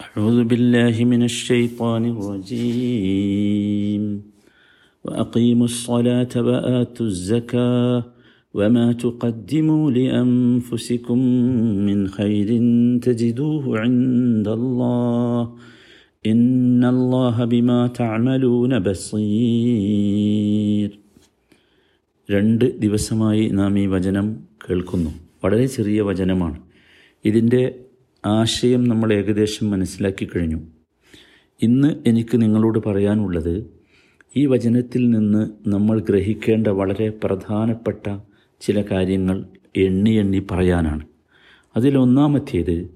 أعوذ بالله من الشيطان الرجيم وأقيموا الصلاة وآتوا الزكاة وما تقدموا لأنفسكم من خير تجدوه عند الله إن الله بما تعملون بصير രണ്ട് ദിവസമായി നാം ഈ വചനം കേൾക്കുന്നു വളരെ ചെറിയ വചനമാണ് ഇതിൻ്റെ ആശയം നമ്മൾ ഏകദേശം മനസ്സിലാക്കി കഴിഞ്ഞു. ഇന്ന് എനിക്ക് നിങ്ങളോട് പറയാനുള്ളത് ഈ വചനത്തിൽ നിന്ന് നമ്മൾ ഗ്രഹിക്കേണ്ട വളരെ പ്രധാനപ്പെട്ട ചില കാര്യങ്ങൾ എണ്ണി എണ്ണി പറയാനാണ്. അതിലൊന്നാമത്തേത്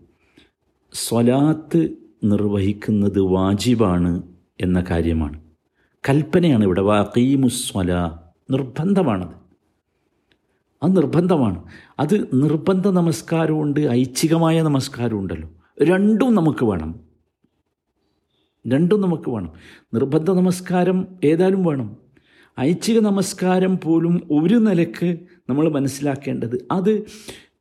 സ്വലാത്ത് നിർവഹിക്കുന്നത് വാജിബാണ് എന്ന കാര്യമാണ്. കൽപ്പനയാണ് ഇവിടെ വാക്കീമുസ്വല നിർബന്ധമാണത്. അത് നിർബന്ധമാണ്. അത് നിർബന്ധ നമസ്കാരമുണ്ട് ഐച്ഛികമായ നമസ്കാരം ഉണ്ടല്ലോ രണ്ടും നമുക്ക് വേണം. രണ്ടും നമുക്ക് വേണം. നിർബന്ധ നമസ്കാരം ഏതായാലും വേണം. ഐച്ഛിക നമസ്കാരം പോലും ഒരു നിലയ്ക്ക് നമ്മൾ മനസ്സിലാക്കേണ്ടത് അത്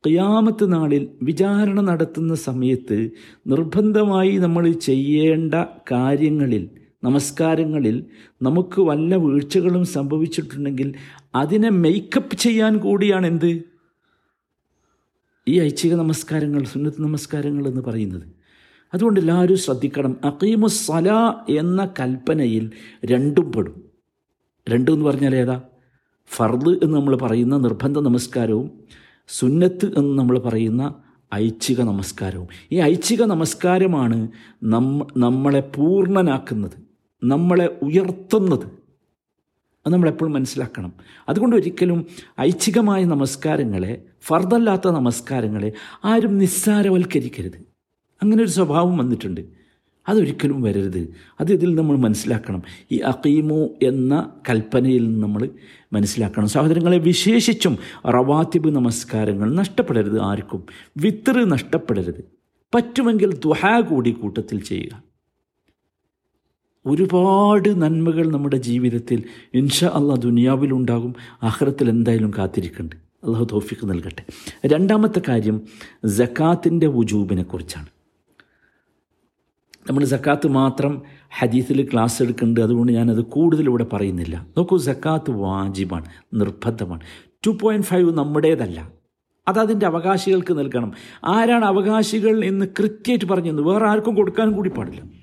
ഖിയാമത്ത് നാളിൽ വിചാരണ നടത്തുന്ന സമയത്ത് നിർബന്ധമായി നമ്മൾ ചെയ്യേണ്ട കാര്യങ്ങളിൽ നമസ്കാരങ്ങളിൽ നമുക്ക് വല്ല വീഴ്ചകളും സംഭവിച്ചിട്ടുണ്ടെങ്കിൽ അതിനെ മേക്കപ്പ് ചെയ്യാൻ കൂടിയാണ് എന്ത്? ഈ ഐച്ഛിക നമസ്കാരങ്ങൾ സുന്നത്ത് നമസ്കാരങ്ങൾ എന്ന് പറയുന്നത്. അതുകൊണ്ട് എല്ലാവരും ശ്രദ്ധിക്കണം. അക്കീമു സല എന്ന കൽപ്പനയിൽ രണ്ടും പെടും. രണ്ടും എന്ന് പറഞ്ഞാൽ ഏതാ? ഫർദ് എന്ന് നമ്മൾ പറയുന്ന നിർബന്ധ നമസ്കാരവും സുന്നത്ത് എന്ന് നമ്മൾ പറയുന്ന ഐച്ഛിക നമസ്കാരവും. ഈ ഐച്ഛിക നമസ്കാരമാണ് നമ്മ നമ്മളെ പൂർണനാക്കുന്നത്. നമ്മളെ ഉയർത്തുന്നത്. അത് നമ്മളെപ്പോഴും മനസ്സിലാക്കണം. അതുകൊണ്ട് ഒരിക്കലും ഐച്ഛികമായ നമസ്കാരങ്ങളെ ഫർദല്ലാത്ത നമസ്കാരങ്ങളെ ആരും നിസ്സാരവൽക്കരിക്കരുത്. അങ്ങനെ ഒരു സ്വഭാവം വന്നിട്ടുണ്ട്. അതൊരിക്കലും വരരുത്. അത് ഇതിൽ നമ്മൾ മനസ്സിലാക്കണം. ഈ അക്കീമു എന്ന കൽപ്പനയിൽ നമ്മൾ മനസ്സിലാക്കണം. സഹോദരങ്ങളെ വിശേഷിച്ചും റവാത്തിബ് നമസ്കാരങ്ങൾ നഷ്ടപ്പെടരുത് ആർക്കും. വിത്തറ് നഷ്ടപ്പെടരുത്. പറ്റുമെങ്കിൽ ദുഹ കൂടി കൂട്ടത്തിൽ ചെയ്യുക. ഒരുപാട് നന്മകൾ നമ്മുടെ ജീവിതത്തിൽ ഇൻഷാ അള്ളാഹ് ദുനിയാവിലുണ്ടാകും. ആഹ്റത്തിൽ എന്തായാലും കാത്തിരിക്കുന്നുണ്ട് അള്ളാഹു തോഫിക്ക് നൽകട്ടെ. രണ്ടാമത്തെ കാര്യം ജക്കാത്തിന്റെ വുജൂബിനെ കുറിച്ചാണ്. നമ്മൾ സക്കാത്ത് മാത്രം ഹദീസിൽ ക്ലാസ് എടുക്കുന്നുണ്ട് അതുകൊണ്ട് ഞാനത് കൂടുതൽ ഇവിടെ പറയുന്നില്ല. നോക്കൂ സക്കാത്ത് വാജിബാണ് നിർബന്ധമാണ്. ടു പോയിന്റ് ഫൈവ് നമ്മുടേതല്ല. അതതിന്റെ അവകാശികൾക്ക് നൽകണം. ആരാണ് അവകാശികൾ എന്ന് കൃത്യമായിട്ട് പറഞ്ഞു വേറെ ആർക്കും കൊടുക്കാനും കൂടി പാടില്ല.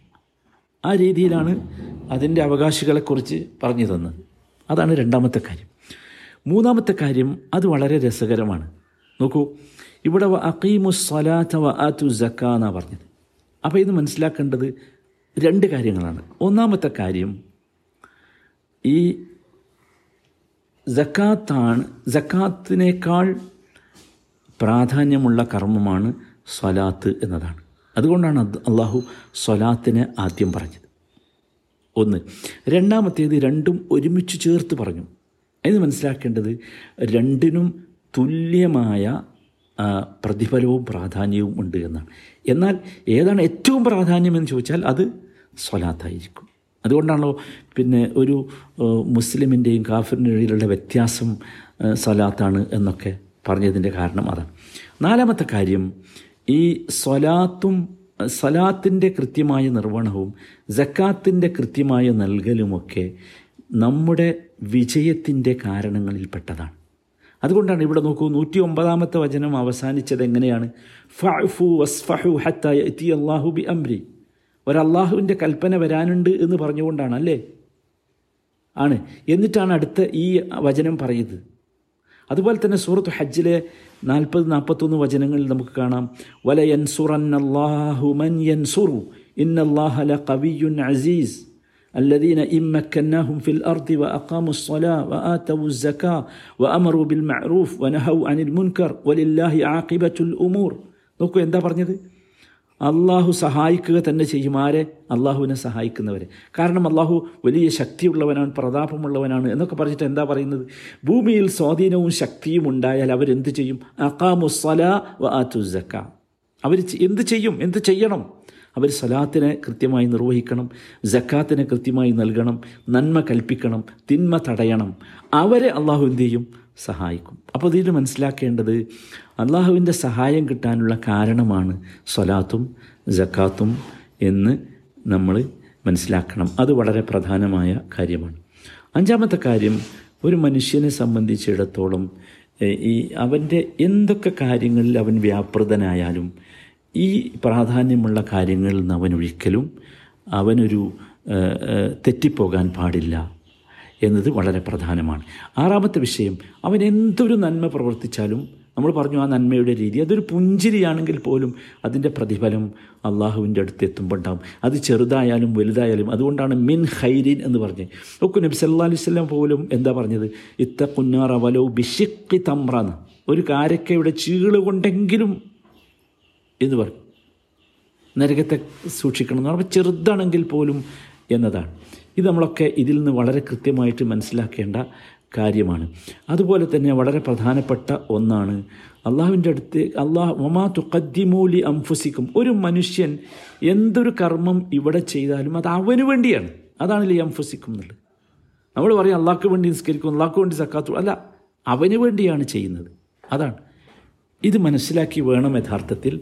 ആ രീതിയിലാണ് അതിന്റെ അവകാശികളെക്കുറിച്ച് പറഞ്ഞു തന്നത്. അതാണ് രണ്ടാമത്തെ കാര്യം. മൂന്നാമത്തെ കാര്യം അത് വളരെ രസകരമാണ്. നോക്കൂ ഇവിടെ അക്കീമു സ്വലാത്ത വ ആത്തു ജക്ക എന്നാണ് പറഞ്ഞത്. അപ്പോൾ ഇത് മനസ്സിലാക്കേണ്ടത് രണ്ട് കാര്യങ്ങളാണ്. ഒന്നാമത്തെ കാര്യം ഈ ജക്കാത്താണ് ജക്കാത്തിനേക്കാൾ പ്രാധാന്യമുള്ള കർമ്മമാണ് സ്വലാത്ത് എന്നതാണ്. അതുകൊണ്ടാണ് അള്ളാഹു സ്വലാത്തിന് ആദ്യം പറഞ്ഞത്. ഒന്ന് രണ്ടാമത്തേത് രണ്ടും ഒരുമിച്ച് ചേർത്ത് പറഞ്ഞു. ഇത് മനസ്സിലാക്കേണ്ടത് രണ്ടിനും തുല്യമായ പ്രതിഫലവും പ്രാധാന്യവും ഉണ്ട് എന്നാണ്. എന്നാൽ ഏതാണ് ഏറ്റവും പ്രാധാന്യം എന്ന് ചോദിച്ചാൽ അത് സ്വലാത്തായിരിക്കും. അതുകൊണ്ടാണല്ലോ പിന്നെ ഒരു മുസ്ലിമിന്റെയും കാഫിറിന്റെ ഇടയിലുള്ള വ്യത്യാസം സ്വലാത്താണ് എന്നൊക്കെ പറഞ്ഞതിന്റെ കാരണം അതാണ്. നാലാമത്തെ കാര്യം ഈ സ്വലാത്തും സ്വലാത്തിന്റെ കൃത്യമായ നിർവഹണവും ജക്കാത്തിന്റെ കൃത്യമായ നൽകലുമൊക്കെ നമ്മുടെ വിജയത്തിന്റെ കാരണങ്ങളിൽപ്പെട്ടതാണ്. അതുകൊണ്ടാണ് ഇവിടെ നോക്കൂ നൂറ്റി ഒമ്പതാമത്തെ വചനം അവസാനിച്ചത് എങ്ങനെയാണ്? ഫു വസ്ഫഹു ഹത്ത എത്തി അള്ളാഹു ബി അംരി ഒരല്ലാഹുവിന്റെ കൽപ്പന വരാനുണ്ട് എന്ന് പറഞ്ഞുകൊണ്ടാണ് അല്ലേ? ആണ്. എന്നിട്ടാണ് അടുത്ത ഈ വചനം പറയുന്നത്. അതുപോലെ തന്നെ സൂറത്ത് ഹജ്ജിലെ നാൽപ്പത് നാൽപ്പത്തൊന്ന് വചനങ്ങളിൽ നമുക്ക് കാണാം വല യൻസുറൻ അള്ളാഹു മൻ യൻസുറു ഇന്നല്ലാഹല കവിയുൻ അസീസ് الذين إن مكناهم في الأرض وأقاموا الصلاة وآتوا الزكاة وأمروا بالمعروف ونهوا عن المنكر ولله عاقبة الأمور നോക്കൂ എന്താ പറഞ്ഞത് അള്ളാഹു സഹായിക്കുക തന്നെ ചെയ്യുമാരെ അള്ളാഹുവിനെ സഹായിക്കുന്നവരെ. കാരണം അള്ളാഹു വലിയ ശക്തിയുള്ളവനാണ് പ്രതാപമുള്ളവനാണ് എന്നൊക്കെ പറഞ്ഞിട്ട് എന്താ പറയുന്നത്? ഭൂമിയിൽ സ്വാധീനവും ശക്തിയും ഉണ്ടായാൽ അവരെന്ത് ചെയ്യും? അക്കാമു സല വ ആത്തു അവർ എന്ത് ചെയ്യും? എന്ത് ചെയ്യണം? അവർ സലാത്തിനെ കൃത്യമായി നിർവഹിക്കണം ജക്കാത്തിനെ കൃത്യമായി നൽകണം നന്മ കൽപ്പിക്കണം തിന്മ തടയണം. അവരെ അള്ളാഹു എന്ത് ചെയ്യും? സഹായിക്കും. അപ്പോൾ ഇതിൽ മനസ്സിലാക്കേണ്ടത് അള്ളാഹുവിന്റെ സഹായം കിട്ടാനുള്ള കാരണമാണ് സ്വലാത്തും ജക്കാത്തും എന്ന് നമ്മൾ മനസ്സിലാക്കണം. അത് വളരെ പ്രധാനമായ കാര്യമാണ്. അഞ്ചാമത്തെ കാര്യം ഒരു മനുഷ്യനെ സംബന്ധിച്ചിടത്തോളം ഈ അവന്റെ എന്തൊക്കെ കാര്യങ്ങളിൽ അവൻ വ്യാപൃതനായാലും ഈ പ്രാധാന്യമുള്ള കാര്യങ്ങളിൽ നിന്ന് അവൻ ഒരിക്കലും അവനൊരു തെറ്റിപ്പോകാൻ പാടില്ല. എന്നത് വളരെ പ്രധാനമാണ്. ആറാമത്തെ വിഷയം അവൻ എന്തൊരു നന്മ പ്രവർത്തിച്ചാലും നമ്മൾ പറഞ്ഞു ആ നന്മയുടെ രീതി അതൊരു പുഞ്ചിരിയാണെങ്കിൽ പോലും അതിന്റെ പ്രതിഫലം അള്ളാഹുവിന്റെ അടുത്ത് എത്തുമ്പോൾ ഉണ്ടാവും. അത് ചെറുതായാലും വലുതായാലും അതുകൊണ്ടാണ് മിൻ ഹൈരീൻ എന്ന് പറഞ്ഞത്. ഒക്കെ നബി സല്ലാ അലൈഹി സ്വലം പോലും എന്താ പറഞ്ഞത്? ഇത്ത കുന്നാറ വലോ ബിഷിക്കി തമ്രാന്ന് ഒരു കാരക്കയുടെ ചീൾ കൊണ്ടെങ്കിലും എന്ന് പറഞ്ഞു നരകത്തെ സൂക്ഷിക്കണം എന്ന് പറയുമ്പോൾ ചെറുതാണെങ്കിൽ പോലും എന്നതാണ്. ഇത് നമ്മളൊക്കെ ഇതിൽ നിന്ന് വളരെ കൃത്യമായിട്ട് മനസ്സിലാക്കേണ്ട കാര്യമാണ്. അതുപോലെ തന്നെ വളരെ പ്രധാനപ്പെട്ട ഒന്നാണ് അള്ളാഹുവിന്റെ അടുത്ത് അള്ളാഹ് ഒമാ തുക്കദ്ദിമൂലി അംഫുസിക്കും ഒരു മനുഷ്യൻ എന്തൊരു കർമ്മം ഇവിടെ ചെയ്താലും അത് അവന് വേണ്ടിയാണ്. അതാണ് ലി അംഫുസിക്കും എന്നുള്ളത്. നമ്മൾ പറയും അള്ളാഹ്ക്ക് വേണ്ടി നിസ്കരിക്കും അള്ളാഹ്ക്ക് വേണ്ടി സക്കാത്തു അല്ല അവന് വേണ്ടിയാണ് ചെയ്യുന്നത്. അതാണ്. ഇത് മനസ്സിലാക്കി വേണം യഥാർത്ഥത്തിൽ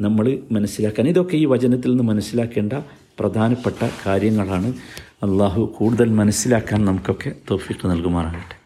നമ്മൾ മനസ്സിലാക്കാൻ. ഇതൊക്കെ ഈ വചനത്തിൽ നിന്ന് മനസ്സിലാക്കേണ്ട പ്രധാനപ്പെട്ട കാര്യങ്ങളാണ്. അള്ളാഹു കൂടുതൽ മനസ്സിലാക്കാൻ നമുക്കൊക്കെ തോഫിക്ക് നൽകുമാറാകട്ടെ.